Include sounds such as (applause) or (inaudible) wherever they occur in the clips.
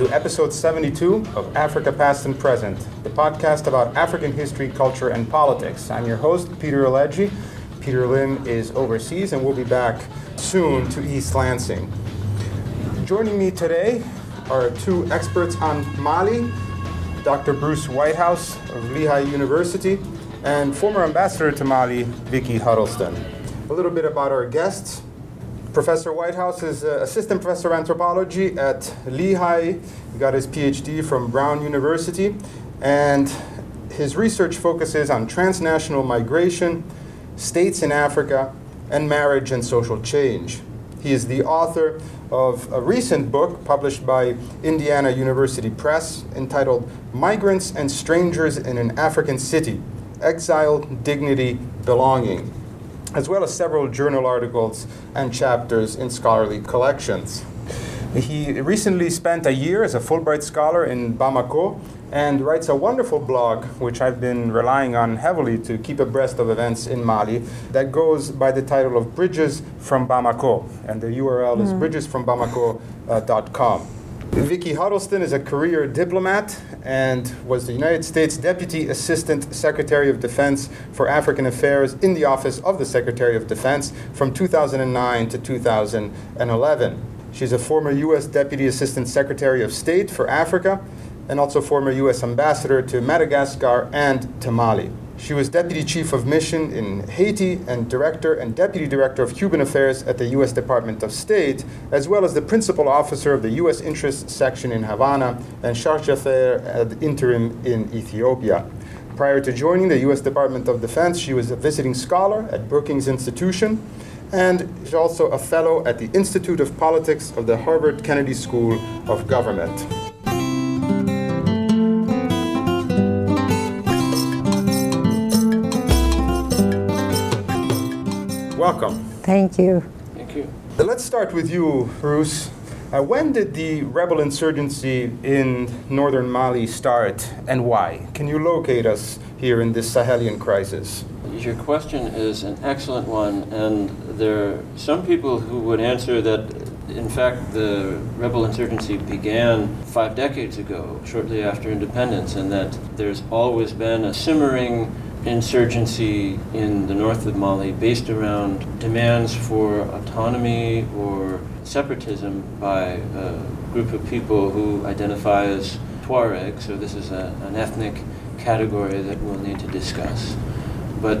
To episode 72 of Africa Past and Present, the podcast about African history, culture, and politics. I'm your host, Peter Alegi. Peter Limb is overseas and we will be back soon to East Lansing. Joining me today are two experts on Mali, Dr. Bruce Whitehouse of Lehigh University, and former ambassador to Mali, Vicky Huddleston. A little bit about our guests. Professor Whitehouse is uh, assistant professor of anthropology at Lehigh. He got his PhD from Brown University, and his research focuses on transnational migration, states in Africa, and marriage and social change. He is the author of a recent book published by Indiana University Press entitled Migrants and Strangers in an African City Exile, Dignity, Belonging as well as several journal articles and chapters in scholarly collections. He recently spent a year as a Fulbright scholar in Bamako and writes a wonderful blog, which I've been relying on heavily to keep abreast of events in Mali, that goes by the title of Bridges from Bamako. And the URL mm. is bridgesfrombamako.com. Vicky Huddleston is a career diplomat and was the United States Deputy Assistant Secretary of Defense for African Affairs in the Office of the Secretary of Defense from 2009 to 2011. She's a former U.S. Deputy Assistant Secretary of State for Africa and also former U.S. Ambassador to Madagascar and to Mali. She was Deputy Chief of Mission in Haiti and Director and Deputy Director of Cuban Affairs at the U.S. Department of State, as well as the Principal Officer of the U.S. Interest Section in Havana and Charge d'Affaires ad interim in Ethiopia. Prior to joining the U.S. Department of Defense, she was a visiting scholar at Brookings Institution, and she's also a fellow at the Institute of Politics of the Harvard Kennedy School of Government. Welcome. Thank you. Thank you. Let's start with you, Bruce. Uh, when did the rebel insurgency in northern Mali start and why? Can you locate us here in this Sahelian crisis? Your question is an excellent one, and there are some people who would answer that, in fact, the rebel insurgency began five decades ago, shortly after independence, and that there's always been a simmering insurgency in the north of Mali based around demands for autonomy or separatism by a group of people who identify as Tuareg. So this is a, an ethnic category that we'll need to discuss. But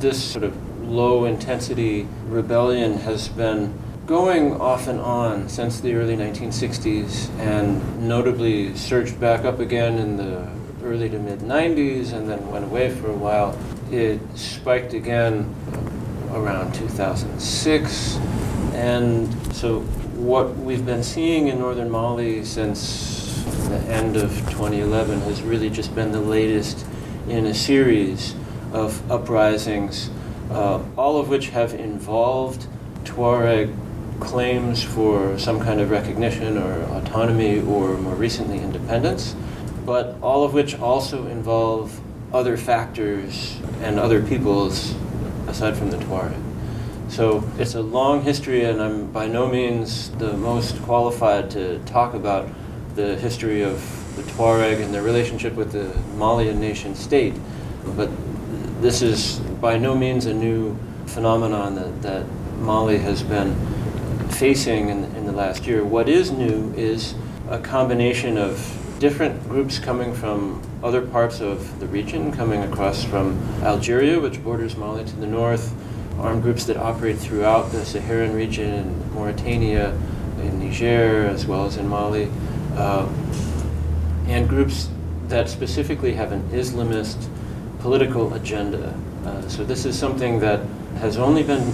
this sort of low intensity rebellion has been going off and on since the early 1960s and notably surged back up again in the early to mid 90s and then went away for a while. It spiked again around 2006. And so, what we've been seeing in northern Mali since the end of 2011 has really just been the latest in a series of uprisings, uh, all of which have involved Tuareg claims for some kind of recognition or autonomy or more recently independence but all of which also involve other factors and other peoples aside from the Tuareg. So it's a long history, and I'm by no means the most qualified to talk about the history of the Tuareg and their relationship with the Malian nation state. But this is by no means a new phenomenon that, that Mali has been facing in, in the last year. What is new is a combination of different groups coming from other parts of the region, coming across from Algeria, which borders Mali to the north, armed groups that operate throughout the Saharan region, in Mauritania, in Niger, as well as in Mali, uh, and groups that specifically have an Islamist political agenda. Uh, so this is something that has only been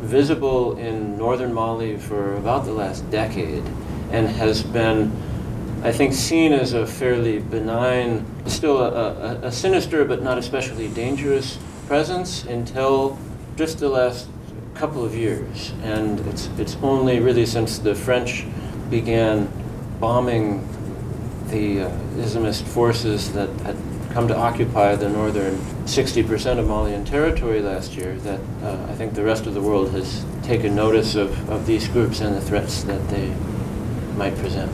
visible in northern Mali for about the last decade and has been I think, seen as a fairly benign, still a, a, a, sinister but not especially dangerous presence until just the last couple of years. And it's, it's only really since the French began bombing the uh, Islamist forces that had come to occupy the northern 60% of Malian territory last year that uh, I think the rest of the world has taken notice of, of these groups and the threats that they might present.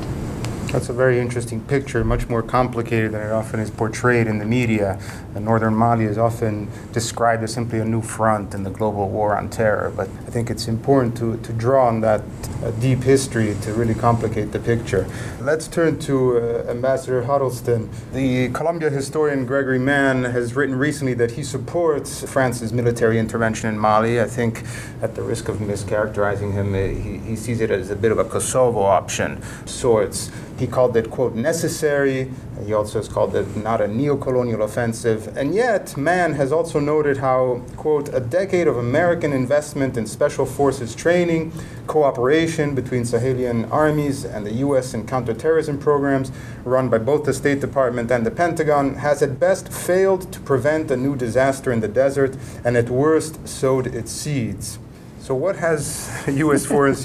That's a very interesting picture, much more complicated than it often is portrayed in the media. And Northern Mali is often described as simply a new front in the global war on terror. But I think it's important to, to draw on that uh, deep history to really complicate the picture. Let's turn to uh, Ambassador Huddleston. The Columbia historian Gregory Mann has written recently that he supports France's military intervention in Mali. I think, at the risk of mischaracterizing him, he, he sees it as a bit of a Kosovo option, sorts. He called it, quote, necessary. He also has called it not a neo-colonial offensive. And yet, Mann has also noted how, quote, a decade of American investment in special forces training, cooperation between Sahelian armies and the U.S. in counterterrorism programs run by both the State Department and the Pentagon has at best failed to prevent a new disaster in the desert and at worst sowed its seeds. So, what has U.S. foreign,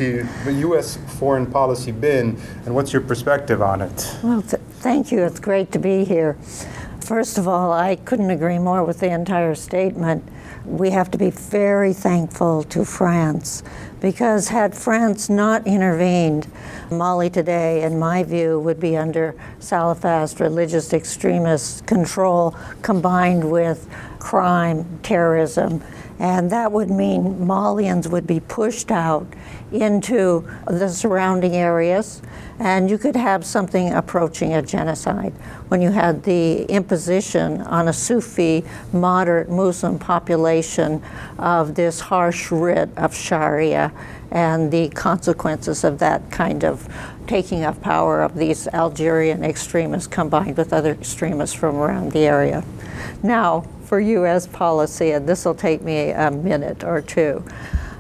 U.S. foreign policy been, and what's your perspective on it? Well, th- thank you. It's great to be here. First of all, I couldn't agree more with the entire statement. We have to be very thankful to France because had France not intervened, Mali today, in my view, would be under Salafist religious extremist control combined with crime, terrorism, and that would mean Malians would be pushed out into the surrounding areas, and you could have something approaching a genocide when you had the imposition on a Sufi moderate Muslim population of this harsh writ of Sharia and the consequences of that kind of taking of power of these Algerian extremists combined with other extremists from around the area. Now, for U.S. policy, and this will take me a minute or two.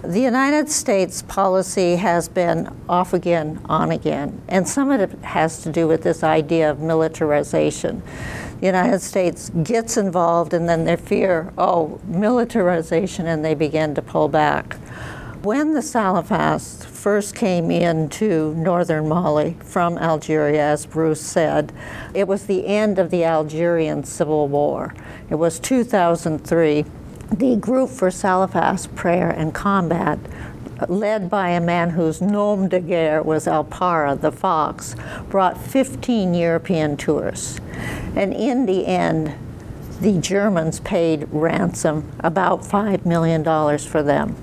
The United States policy has been off again, on again, and some of it has to do with this idea of militarization. The United States gets involved and then they fear, oh, militarization, and they begin to pull back. When the Salafists first came into northern Mali from Algeria, as Bruce said, it was the end of the Algerian Civil War. It was 2003. The Group for Salafist Prayer and Combat, led by a man whose nom de guerre was El Para, the fox, brought 15 European tourists. And in the end, the Germans paid ransom, about $5 million for them.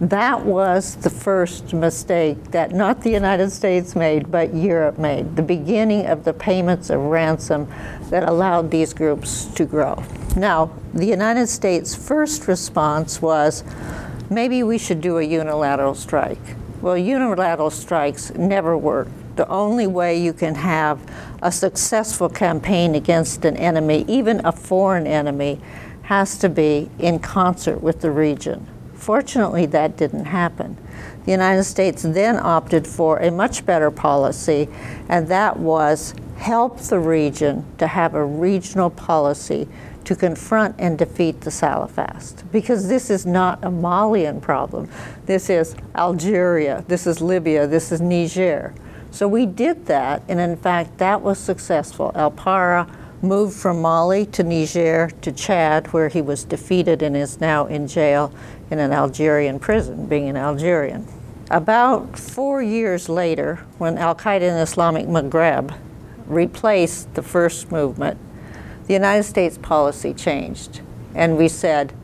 That was the first mistake that not the United States made, but Europe made, the beginning of the payments of ransom that allowed these groups to grow. Now, the United States' first response was maybe we should do a unilateral strike. Well, unilateral strikes never work. The only way you can have a successful campaign against an enemy, even a foreign enemy, has to be in concert with the region. Fortunately, that didn't happen. The United States then opted for a much better policy, and that was help the region to have a regional policy to confront and defeat the Salafist. Because this is not a Malian problem. This is Algeria, this is Libya, this is Niger. So we did that, and in fact, that was successful. El Para moved from Mali to Niger to Chad, where he was defeated and is now in jail in an Algerian prison, being an Algerian. About four years later, when Al Qaeda in Islamic Maghreb replaced the first movement, the United States policy changed. And we said,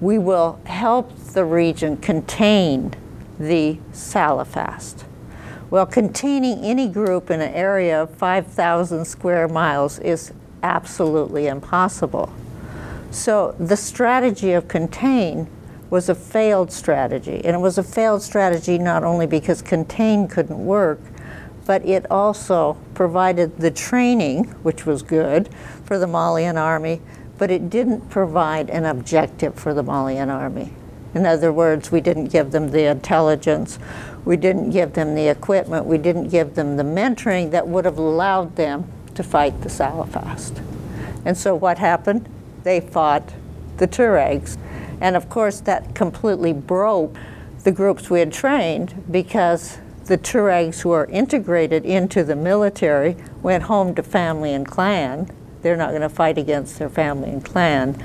we will help the region contain the Salafist. Well, containing any group in an area of 5,000 square miles is absolutely impossible. So the strategy of contain was a failed strategy. And it was a failed strategy not only because contain couldn't work, but it also provided the training, which was good for the Malian army, but it didn't provide an objective for the Malian army. In other words, we didn't give them the intelligence, we didn't give them the equipment, we didn't give them the mentoring that would have allowed them to fight the Salafist. And so what happened? They fought the Tuaregs. And of course, that completely broke the groups we had trained because the Tuaregs who are integrated into the military went home to family and clan. They're not going to fight against their family and clan.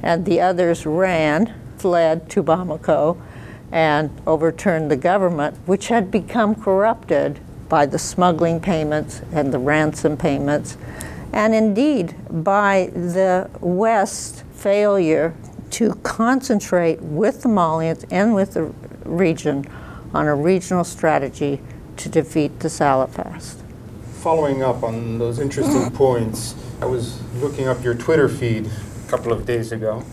And the others ran, fled to Bamako, and overturned the government, which had become corrupted by the smuggling payments and the ransom payments, and indeed by the West's failure to concentrate with the Malians and with the region on a regional strategy to defeat the Salafist. Following up on those interesting (clears throat) points, I was looking up your Twitter feed a couple of days ago,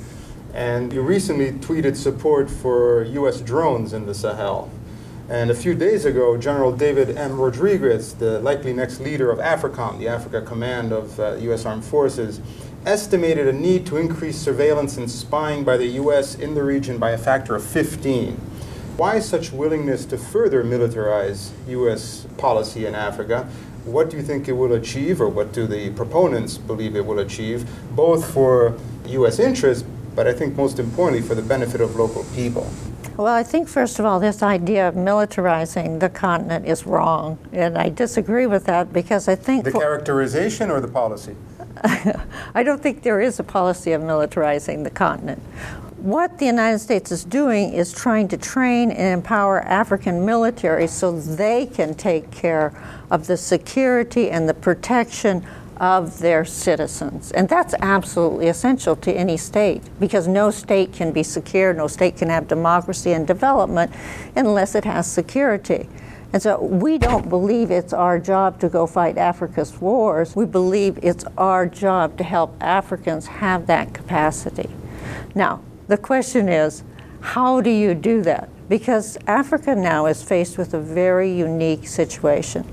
and you recently tweeted support for U.S. drones in the Sahel. And a few days ago, General David M. Rodriguez, the likely next leader of AFRICOM, the Africa Command of uh, U.S. Armed Forces, estimated a need to increase surveillance and spying by the U.S. in the region by a factor of 15. Why such willingness to further militarize U.S. policy in Africa? What do you think it will achieve, or what do the proponents believe it will achieve, both for U.S. interests, but I think most importantly for the benefit of local people? Well, I think, first of all, this idea of militarizing the continent is wrong. And I disagree with that because I think. The characterization or the policy? (laughs) I don't think there is a policy of militarizing the continent. What the United States is doing is trying to train and empower African military so they can take care of the security and the protection of their citizens. And that's absolutely essential to any state because no state can be secure, no state can have democracy and development unless it has security. And so we don't believe it's our job to go fight Africa's wars. We believe it's our job to help Africans have that capacity. Now, the question is, how do you do that? Because Africa now is faced with a very unique situation.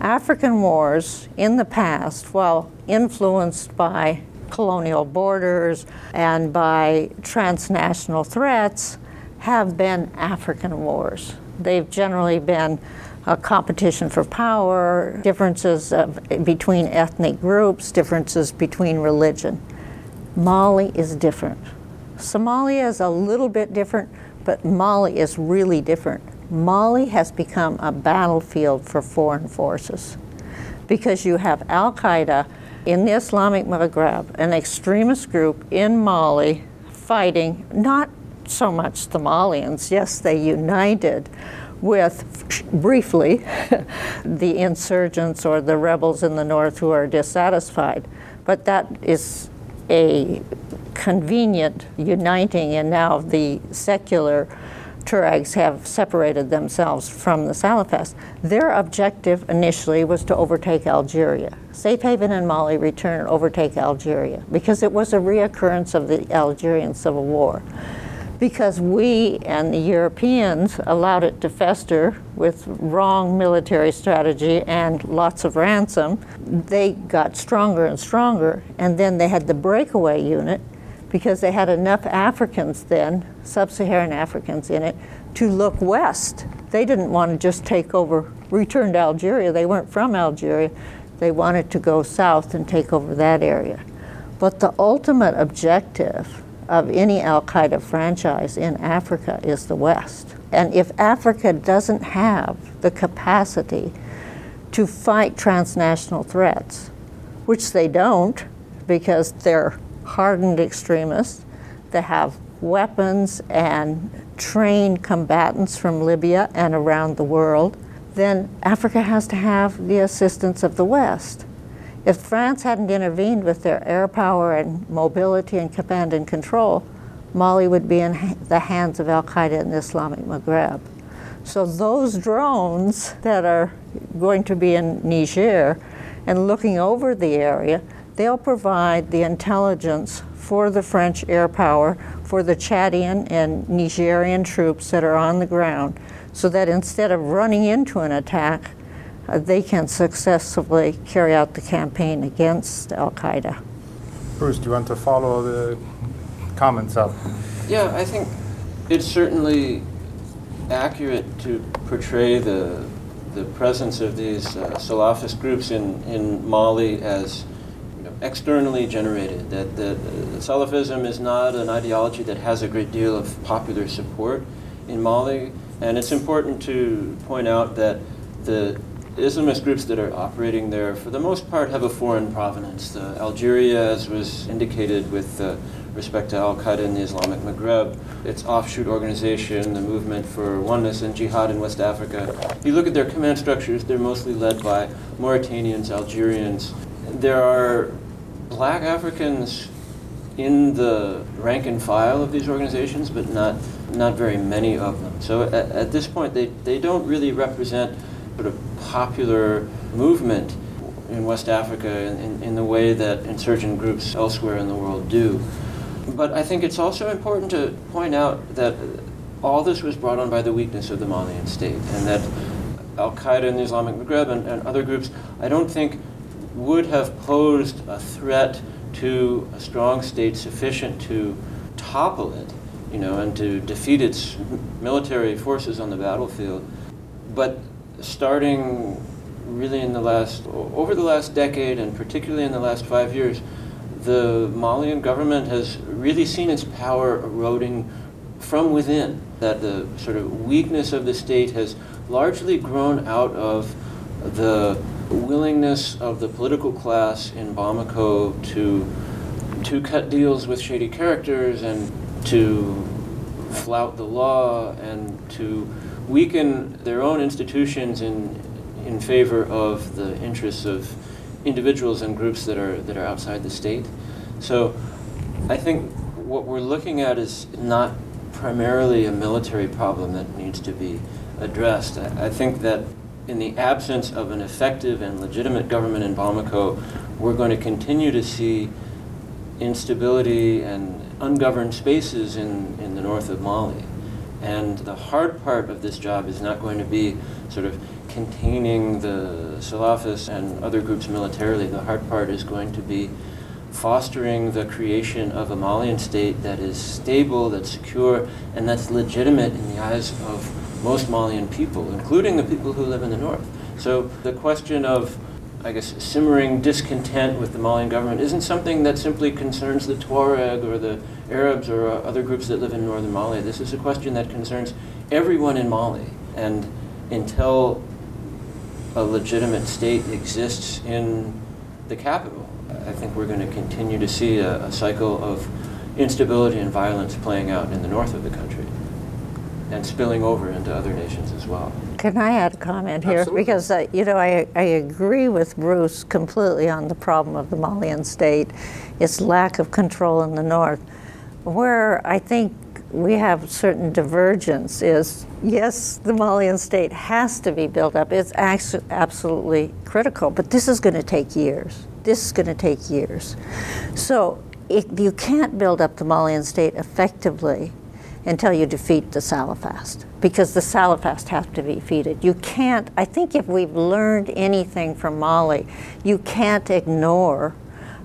African wars in the past, while influenced by colonial borders and by transnational threats, have been African wars. They've generally been a competition for power, differences of, between ethnic groups, differences between religion. Mali is different. Somalia is a little bit different, but Mali is really different. Mali has become a battlefield for foreign forces because you have Al Qaeda in the Islamic Maghreb, an extremist group in Mali fighting not so much the Malians, yes, they united with briefly (laughs) the insurgents or the rebels in the north who are dissatisfied. But that is a convenient uniting, and now the secular Tuaregs have separated themselves from the Salafists. Their objective initially was to overtake Algeria. Safe haven in Mali, return and overtake Algeria, because it was a reoccurrence of the Algerian Civil War. Because we and the Europeans allowed it to fester with wrong military strategy and lots of ransom, they got stronger and stronger, and then they had the breakaway unit because they had enough Africans then, sub Saharan Africans in it, to look west. They didn't want to just take over, return to Algeria. They weren't from Algeria. They wanted to go south and take over that area. But the ultimate objective of any Al Qaeda franchise in Africa is the West. And if Africa doesn't have the capacity to fight transnational threats, which they don't because they're hardened extremists that have weapons and trained combatants from Libya and around the world, then Africa has to have the assistance of the West. If France hadn't intervened with their air power and mobility and command and control, Mali would be in the hands of Al Qaeda and the Islamic Maghreb. So those drones that are going to be in Niger and looking over the area they'll provide the intelligence for the French air power, for the Chadian and Nigerian troops that are on the ground, so that instead of running into an attack, they can successfully carry out the campaign against Al Qaeda. Bruce, do you want to follow the comments up? Yeah, I think it's certainly accurate to portray the the presence of these uh, Salafist groups in, in Mali as externally generated, that, that uh, Salafism is not an ideology that has a great deal of popular support in Mali. And it's important to point out that the Islamist groups that are operating there, for the most part, have a foreign provenance. Algeria, as was indicated with uh, respect to Al Qaeda in the Islamic Maghreb, its offshoot organization, the movement for oneness and jihad in West Africa. If you look at their command structures, they're mostly led by Mauritanians, Algerians. There are black Africans in the rank and file of these organizations, but not not very many of them. So at, at this point, they, they don't really represent sort of popular movement in West Africa in, in, the way that insurgent groups elsewhere in the world do. But I think it's also important to point out that all this was brought on by the weakness of the Malian state, and that Al Qaeda and the Islamic Maghreb and, and other groups, I don't think, would have posed a threat to a strong state sufficient to topple it, you know, and to defeat its military forces on the battlefield. But starting really in the last, over the last decade, and particularly in the last five years, the Malian government has really seen its power eroding from within. That the sort of weakness of the state has largely grown out of the willingness of the political class in Bamako to to cut deals with shady characters and to flout the law and to weaken their own institutions in in favor of the interests of individuals and groups that are that are outside the state. So I think what we're looking at is not primarily a military problem that needs to be addressed. I, I think that in the absence of an effective and legitimate government in Bamako, we're going to continue to see instability and ungoverned spaces in, in the north of Mali. And the hard part of this job is not going to be sort of containing the Salafists and other groups militarily. The hard part is going to be fostering the creation of a Malian state that is stable, that's secure, and that's legitimate in the eyes of most Malian people, including the people who live in the north. So the question of, I guess, simmering discontent with the Malian government isn't something that simply concerns the Tuareg or the Arabs or uh, other groups that live in northern Mali. This is a question that concerns everyone in Mali. And until a legitimate state exists in the capital, I think we're going to continue to see a, a cycle of instability and violence playing out in the north of the country and spilling over into other nations as well. Can I add a comment here? Absolutely. Because, uh, you know, I, I agree with Bruce completely on the problem of the Malian state, its lack of control in the north. Where I think we have certain divergence is yes, the Malian state has to be built up. It's absolutely critical, but this is going to take years. This is going to take years. So if you can't build up the Malian state effectively until you defeat the Salafist, because the Salafist have to be defeated. You can't, I think if we've learned anything from Mali, you can't ignore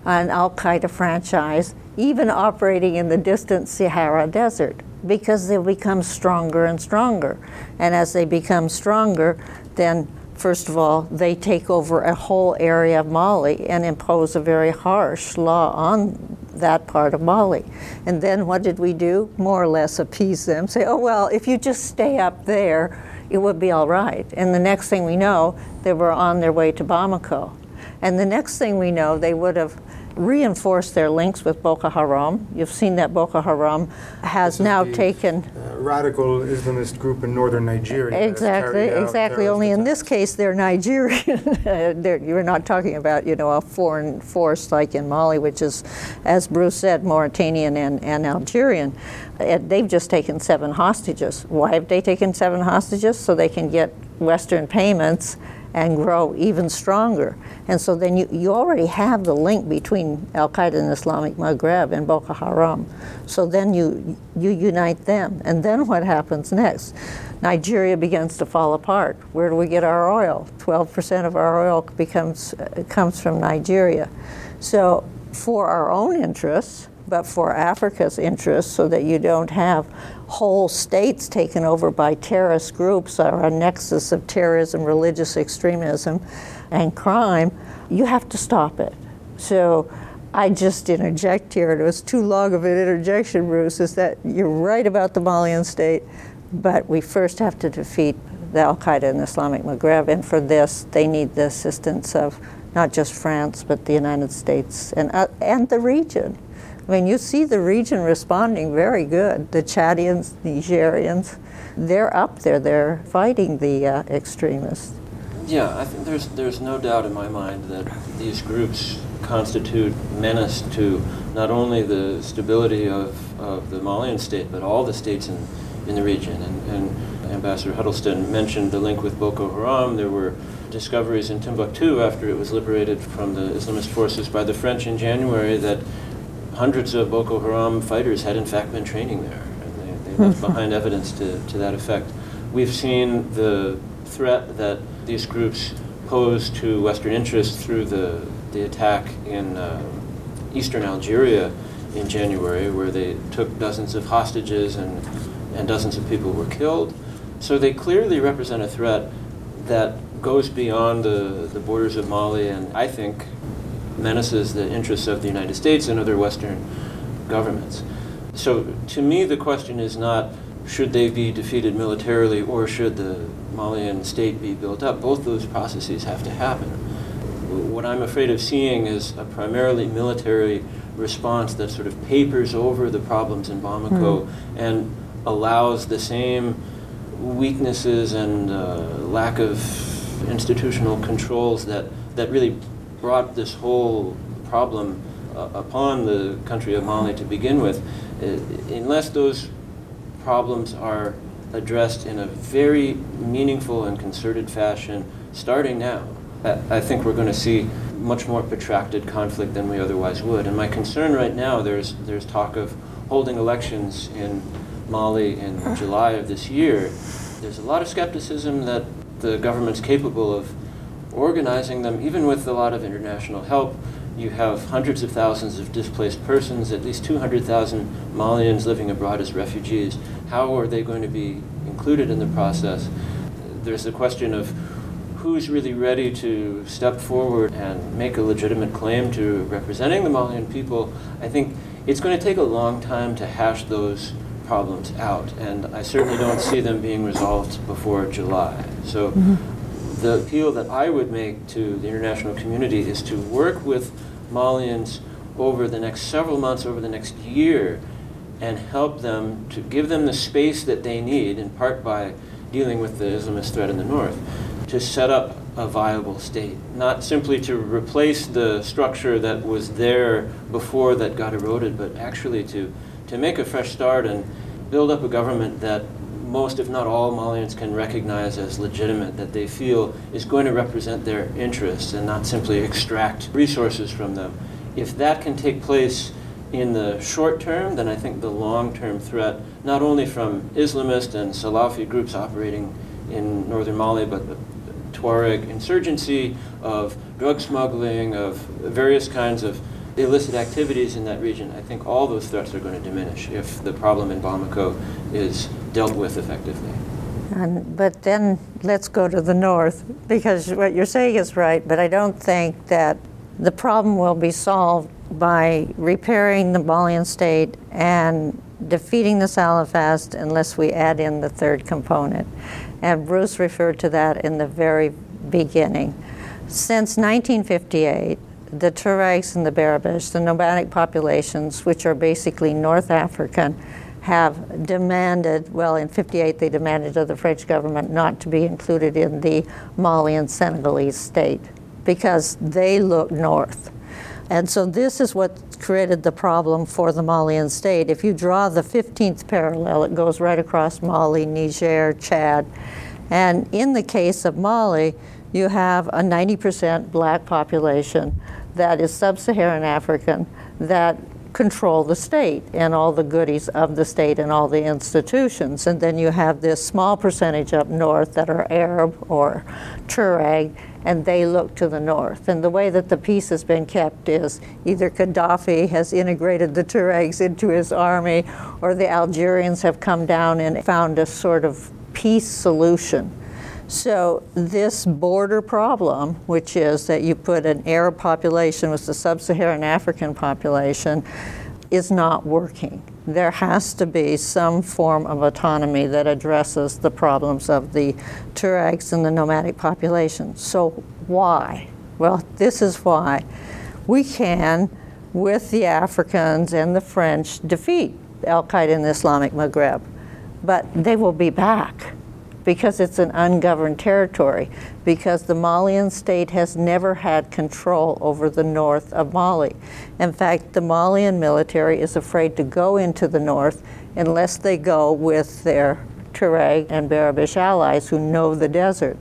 an Al Qaeda franchise, even operating in the distant Sahara Desert, because they'll become stronger and stronger. And as they become stronger, then first of all, they take over a whole area of Mali and impose a very harsh law on that part of Mali. And then what did we do? More or less appease them, say, oh, well, if you just stay up there, it would be all right. And the next thing we know, they were on their way to Bamako. And the next thing we know, they would have reinforced their links with Boko Haram. You've seen that Boko Haram has now taken. uh, radical Islamist group in northern Nigeria. Exactly, exactly. Only in this case, they're Nigerian. (laughs) They're- You're not talking about, you know, a foreign force like in Mali, which is, as Bruce said, Mauritanian and, and Algerian. And they've just taken seven hostages. Why have they taken seven hostages? So they can get Western payments and grow even stronger. And so then you, you already have the link between Al Qaeda and Islamic Maghreb and Boko Haram. So then you, you unite them. And then what happens next? Nigeria begins to fall apart. Where do we get our oil? 12% of our oil becomes, comes from Nigeria. So for our own interests, but for Africa's interests, so that you don't have whole states taken over by terrorist groups or a nexus of terrorism, religious extremism, and crime, you have to stop it. So I just interject here, it was too long of an interjection, Bruce, is that you're right about the Malian state, but we first have to defeat the Al Qaeda and Islamic Maghreb, and for this, they need the assistance of not just France, but the United States and, uh, and the region. I mean, you see the region responding very good. The Chadians, the Nigerians, they're up there. They're fighting the uh, extremists. Yeah, I think there's there's no doubt in my mind that these groups constitute menace to not only the stability of, of the Malian state, but all the states in, in the region. And, and Ambassador Huddleston mentioned the link with Boko Haram. There were discoveries in Timbuktu after it was liberated from the Islamist forces by the French in January that hundreds of Boko Haram fighters had in fact been training there. And they, they left behind evidence to, to that effect. We've seen the threat that these groups pose to Western interests through the, the attack in uh, eastern Algeria in January, where they took dozens of hostages and, and dozens of people were killed. So they clearly represent a threat that goes beyond the, the borders of Mali and I think menaces the interests of the United States and other Western governments. So to me, the question is not should they be defeated militarily or should the Malian state be built up. Both those processes have to happen. What I'm afraid of seeing is a primarily military response that sort of papers over the problems in Bamako mm. and allows the same weaknesses and uh, lack of institutional controls that, that really brought this whole problem uh, upon the country of Mali to begin with. Uh, unless those problems are addressed in a very meaningful and concerted fashion starting now, I think we're going to see much more protracted conflict than we otherwise would. And my concern right now, there's, there's talk of holding elections in Mali in July of this year. There's a lot of skepticism that the government's capable of organizing them, even with a lot of international help. You have hundreds of thousands of displaced persons, at least 200,000 Malians living abroad as refugees. How are they going to be included in the process? There's the question of who's really ready to step forward and make a legitimate claim to representing the Malian people. I think it's going to take a long time to hash those problems out, and I certainly don't see them being resolved before July. So mm-hmm. The appeal that I would make to the international community is to work with Malians over the next several months, over the next year, and help them to give them the space that they need, in part by dealing with the Islamist threat in the north, to set up a viable state, not simply to replace the structure that was there before that got eroded, but actually to to make a fresh start and build up a government that most, if not all, Malians can recognize as legitimate, that they feel is going to represent their interests and not simply extract resources from them. If that can take place in the short term, then I think the long term threat, not only from Islamist and Salafi groups operating in northern Mali, but the Tuareg insurgency, of drug smuggling, of various kinds of illicit activities in that region, I think all those threats are going to diminish if the problem in Bamako is dealt with effectively. And, but then let's go to the north, because what you're saying is right, but I don't think that the problem will be solved by repairing the Malian state and defeating the Salafist unless we add in the third component. And Bruce referred to that in the very beginning. Since 1958, the Tuaregs and the Berabiche, the nomadic populations, which are basically North African, have demanded, well, in 58 they demanded of the French government not to be included in the Malian Senegalese state because they look north. And so this is what created the problem for the Malian state. If you draw the 15th parallel, it goes right across Mali, Niger, Chad. And in the case of Mali, you have a 90% black population that is sub Saharan African that control the state and all the goodies of the state and all the institutions. And then you have this small percentage up north that are Arab or Tuareg, and they look to the north. And the way that the peace has been kept is either Gaddafi has integrated the Tuaregs into his army, or the Algerians have come down and found a sort of peace solution so this border problem, which is that you put an Arab population with the sub-Saharan African population, is not working. There has to be some form of autonomy that addresses the problems of the Tuaregs and the nomadic population. So why? Well, this is why. We can with the Africans and the French, defeat Al Qaeda in the Islamic Maghreb. But they will be back because it's an ungoverned territory, because the Malian state has never had control over the north of Mali. In fact, the Malian military is afraid to go into the north unless they go with their Tuareg and Berabiche allies who know the desert.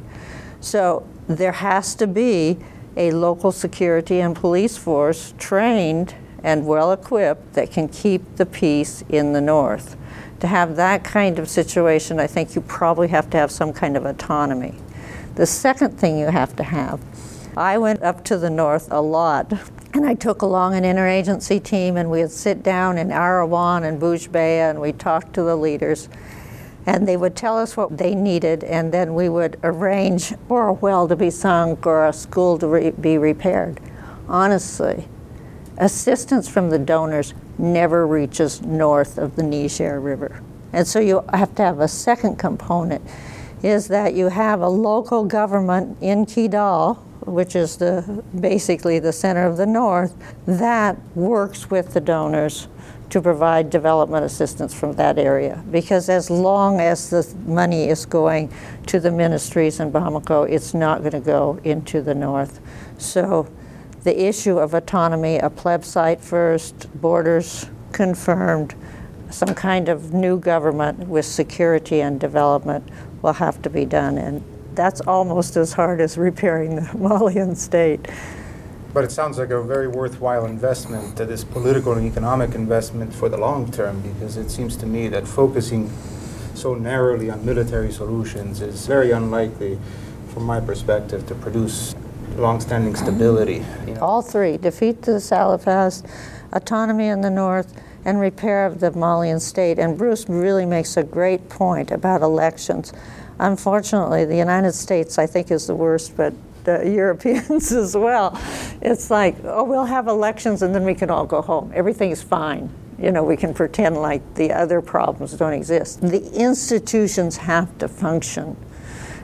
So there has to be a local security and police force trained and well equipped that can keep the peace in the north to have that kind of situation, I think you probably have to have some kind of autonomy. The second thing you have to have, I went up to the north a lot and I took along an interagency team and we'd sit down in Arawan and Bushbea and we'd talk to the leaders and they would tell us what they needed and then we would arrange for a well to be sunk or a school to re- be repaired. Honestly, assistance from the donors never reaches north of the Niger River. And so you have to have a second component is that you have a local government in Kidal, which is the basically the center of the north, that works with the donors to provide development assistance from that area. Because as long as the money is going to the ministries in Bamako, it's not going to go into the north. So the issue of autonomy, a plebiscite first, borders confirmed, some kind of new government with security and development will have to be done. And that's almost as hard as repairing the (laughs) Malian state. But it sounds like a very worthwhile investment, this political and economic investment for the long term, because it seems to me that focusing so narrowly on military solutions is very unlikely, from my perspective, to produce long-standing stability. You know. All three, defeat the Salafists, autonomy in the north, and repair of the Malian state. And Bruce really makes a great point about elections. Unfortunately, the United States, I think, is the worst, but the (laughs) Europeans as well. It's like, oh, we'll have elections and then we can all go home. Everything is fine. You know, we can pretend like the other problems don't exist. The institutions have to function,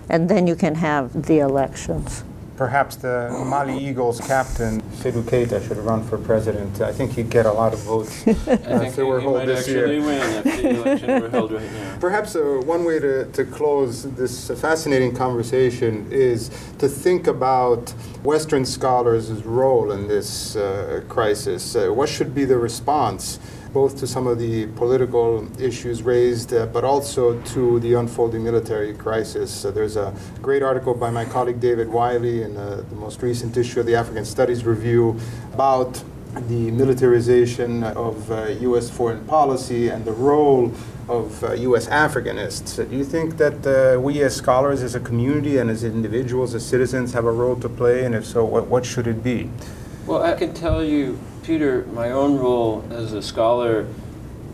and then you can have the elections perhaps the Mali Eagles captain, Seydou Keita, should run for president. I think he'd get a lot of votes (laughs) uh, if they were held this year. right (laughs) perhaps uh, one way to, to close this fascinating conversation is to think about Western scholars' role in this uh, crisis. Uh, what should be the response? Both to some of the political issues raised, uh, but also to the unfolding military crisis. There's a great article by my colleague David Wiley in uh, the most recent issue of the African Studies Review about the militarization of U.S. Uh, foreign policy and the role of uh, U.S. Africanists. do you think that uh, we as scholars, as a community, and as individuals, as citizens, have a role to play? And if so, what, what should it be? Well, I can tell you Peter, my own role as a scholar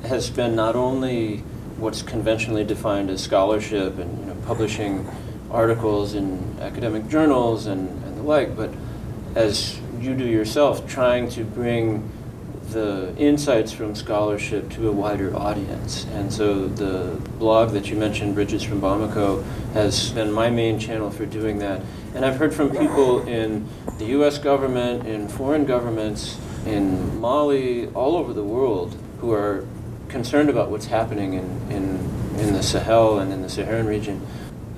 has been not only what's conventionally defined as scholarship and you know, publishing articles in academic journals and, and the like, but as you do yourself, trying to bring the insights from scholarship to a wider audience. And so the blog that you mentioned, Bridges from Bamako, has been my main channel for doing that. And I've heard from people in the US government, in foreign governments, in Mali, all over the world, who are concerned about what's happening in, in, in the Sahel and in the Saharan region.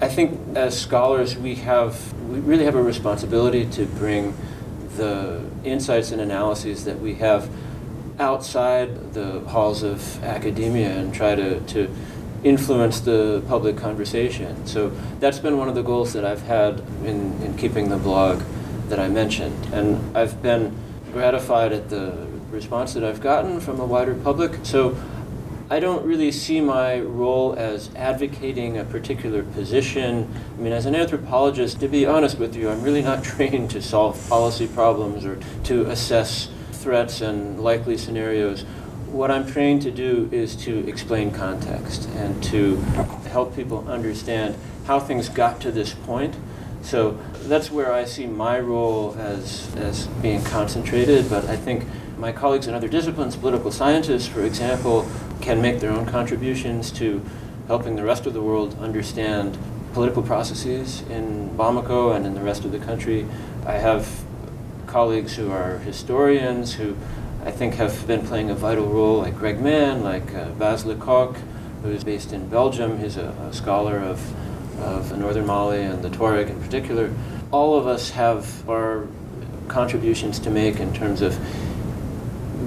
I think as scholars, we have we really have a responsibility to bring the insights and analyses that we have outside the halls of academia and try to, to influence the public conversation. So that's been one of the goals that I've had in, in keeping the blog that I mentioned. And I've been gratified at the response that I've gotten from a wider public. So I don't really see my role as advocating a particular position. I mean, as an anthropologist, to be honest with you, I'm really not (laughs) trained to solve policy problems or to assess threats and likely scenarios. What I'm trained to do is to explain context and to help people understand how things got to this point so that's where I see my role as, as being concentrated, but I think my colleagues in other disciplines, political scientists, for example, can make their own contributions to helping the rest of the world understand political processes in Bamako and in the rest of the country. I have colleagues who are historians who I think have been playing a vital role, like Greg Mann, like uh, Baz Lecocq, who's based in Belgium. He's a, a scholar of, of northern Mali and the Tuareg in particular. All of us have our contributions to make in terms of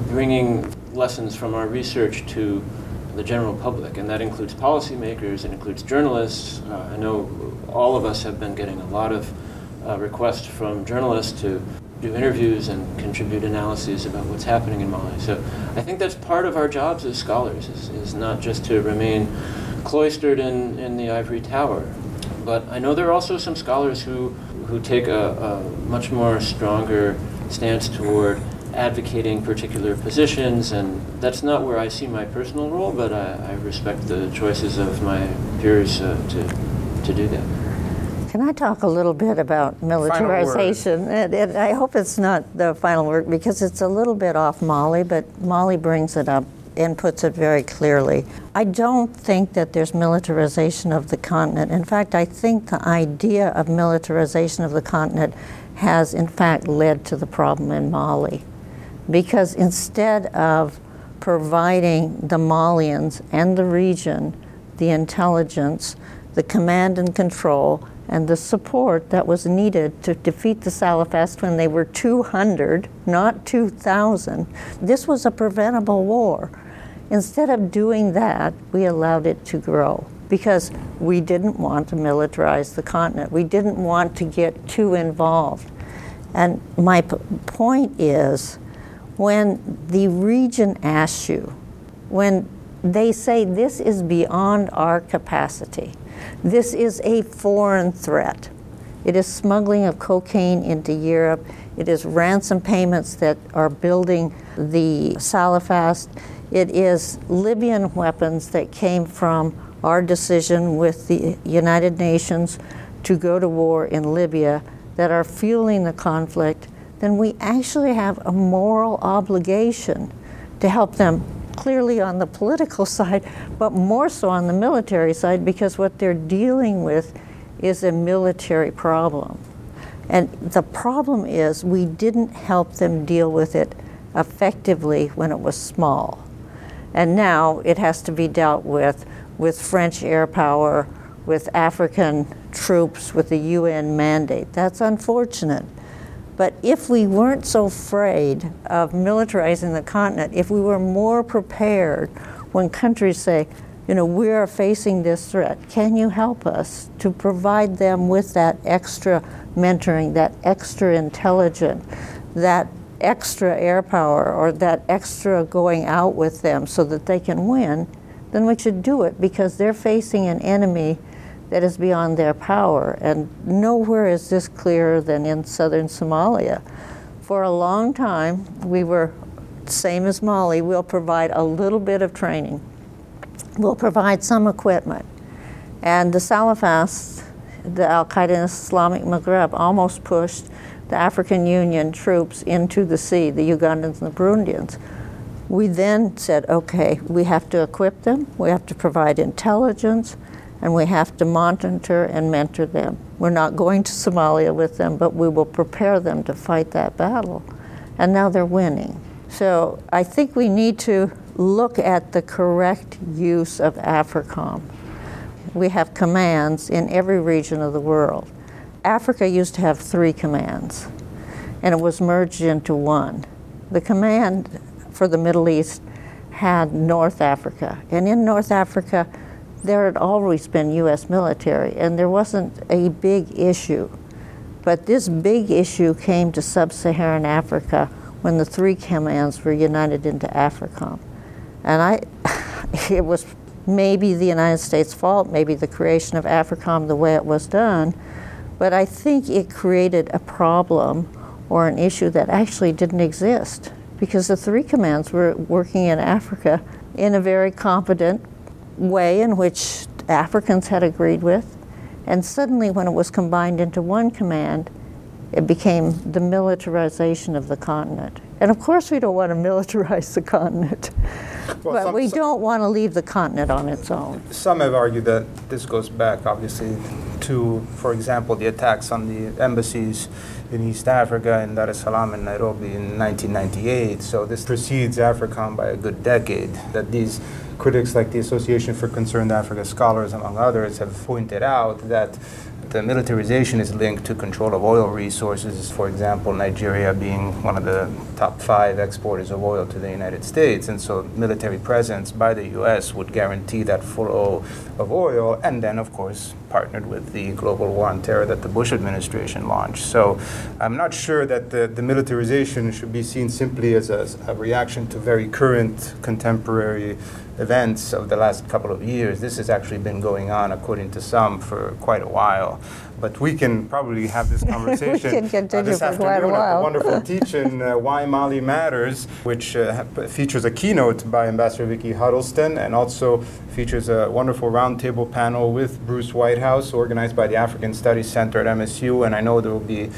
bringing lessons from our research to the general public, and that includes policymakers, it includes journalists. Uh, I know all of us have been getting a lot of uh, requests from journalists to do interviews and contribute analyses about what's happening in Mali. So I think that's part of our jobs as scholars, is, is not just to remain cloistered in, in the ivory tower. But I know there are also some scholars who, who take a, a much more stronger stance toward advocating particular positions, and that's not where I see my personal role, but I, I respect the choices of my peers uh, to, to do that. Can I talk a little bit about militarization? And, and I hope it's not the final word because it's a little bit off Mali, but Mali brings it up and puts it very clearly. I don't think that there's militarization of the continent. In fact, I think the idea of militarization of the continent has, in fact, led to the problem in Mali. Because instead of providing the Malians and the region the intelligence, the command and control, and the support that was needed to defeat the Salafists when they were 200, not 2,000. This was a preventable war. Instead of doing that, we allowed it to grow because we didn't want to militarize the continent. We didn't want to get too involved. And my p- point is when the region asks you, when they say this is beyond our capacity, this is a foreign threat. It is smuggling of cocaine into Europe. It is ransom payments that are building the Salafist. It is Libyan weapons that came from our decision with the United Nations to go to war in Libya that are fueling the conflict. Then we actually have a moral obligation to help them clearly on the political (laughs) side, but more so on the military side because what they're dealing with is a military problem. And the problem is we didn't help them deal with it effectively when it was small. And now it has to be dealt with with French air power, with African troops, with the UN mandate. That's unfortunate. But if we weren't so afraid of militarizing the continent, if we were more prepared when countries say, you know, we are facing this threat, can you help us to provide them with that extra mentoring, that extra intelligence, that extra air power, or that extra going out with them so that they can win? Then we should do it because they're facing an enemy that is beyond their power. And nowhere is this clearer than in southern Somalia. For a long time, we were, same as Mali, we'll provide a little bit of training, we'll provide some equipment. And the Salafists, the Al Qaeda and Islamic Maghreb, almost pushed the African Union troops into the sea, the Ugandans and the Burundians. We then said, okay, we have to equip them, we have to provide intelligence, and we have to monitor and mentor them. We're not going to Somalia with them, but we will prepare them to fight that battle. And now they're winning. So I think we need to look at the correct use of AFRICOM. We have commands in every region of the world. Africa used to have three commands, and it was merged into one. The command for the Middle East had North Africa, and in North Africa, there had always been U.S. military, and there wasn't a big issue. But this big issue came to sub Saharan Africa when the three commands were united into AFRICOM. And I, (laughs) it was maybe the United States' fault, maybe the creation of AFRICOM the way it was done, but I think it created a problem or an issue that actually didn't exist because the three commands were working in Africa in a very competent way in which Africans had agreed with. And suddenly, when it was combined into one command, it became the militarization of the continent. And of course, we don't want to militarize the continent, well, but some, we some, don't want to leave the continent on its own. Some have argued that this goes back, obviously, to, for example, the attacks on the embassies in East Africa, in Dar es Salaam and Nairobi in 1998. So this precedes AFRICOM by a good decade. That these critics like the Association for Concerned Africa Scholars, among others, have pointed out that the uh, militarization is linked to control of oil resources, for example, Nigeria being one of the top five exporters of oil to the United States. And so military presence by the U.S. would guarantee that flow of oil, and then, of course, partnered with the global war on terror that the Bush administration launched. So I'm not sure that the, the militarization should be seen simply as a, a reaction to very current contemporary events of the last couple of years. This has actually been going on, according to some, for quite a while. But we can probably have this (laughs) conversation we can continue uh, this for afternoon quite a while. at the wonderful (laughs) teach-in uh, Why Mali Matters, which uh, features a keynote by Ambassador Vicky Huddleston and also features a wonderful roundtable panel with Bruce Whitehouse, organized by the African Studies Center at MSU. And I know there will be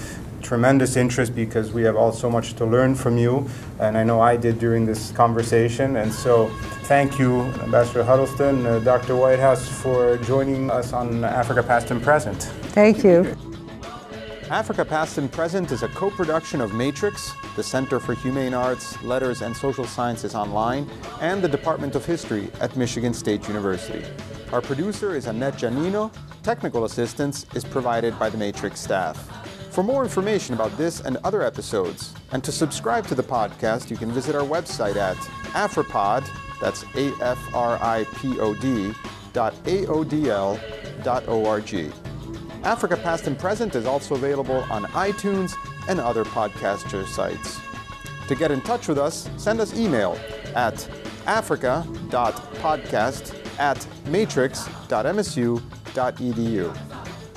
tremendous interest because we have all so much to learn from you, and I know I did during this conversation. And so, thank you, Ambassador Huddleston, uh, Dr. Whitehouse, for joining us on Africa Past and Present. Thank you. Africa Past and Present is a co production of Matrix, the Center for Humane Arts, Letters, and Social Sciences Online, and the Department of History at Michigan State University. Our producer is Annette Giannino. Technical assistance is provided by the Matrix staff. For more information about this and other episodes, and to subscribe to the podcast, you can visit our website at Afripod, that's A F R I P O D, dot A-O-D-L dot O-R-G. Africa Past and Present is also available on iTunes and other podcaster sites. To get in touch with us, send us email at africa.podcast at matrix.msu.edu.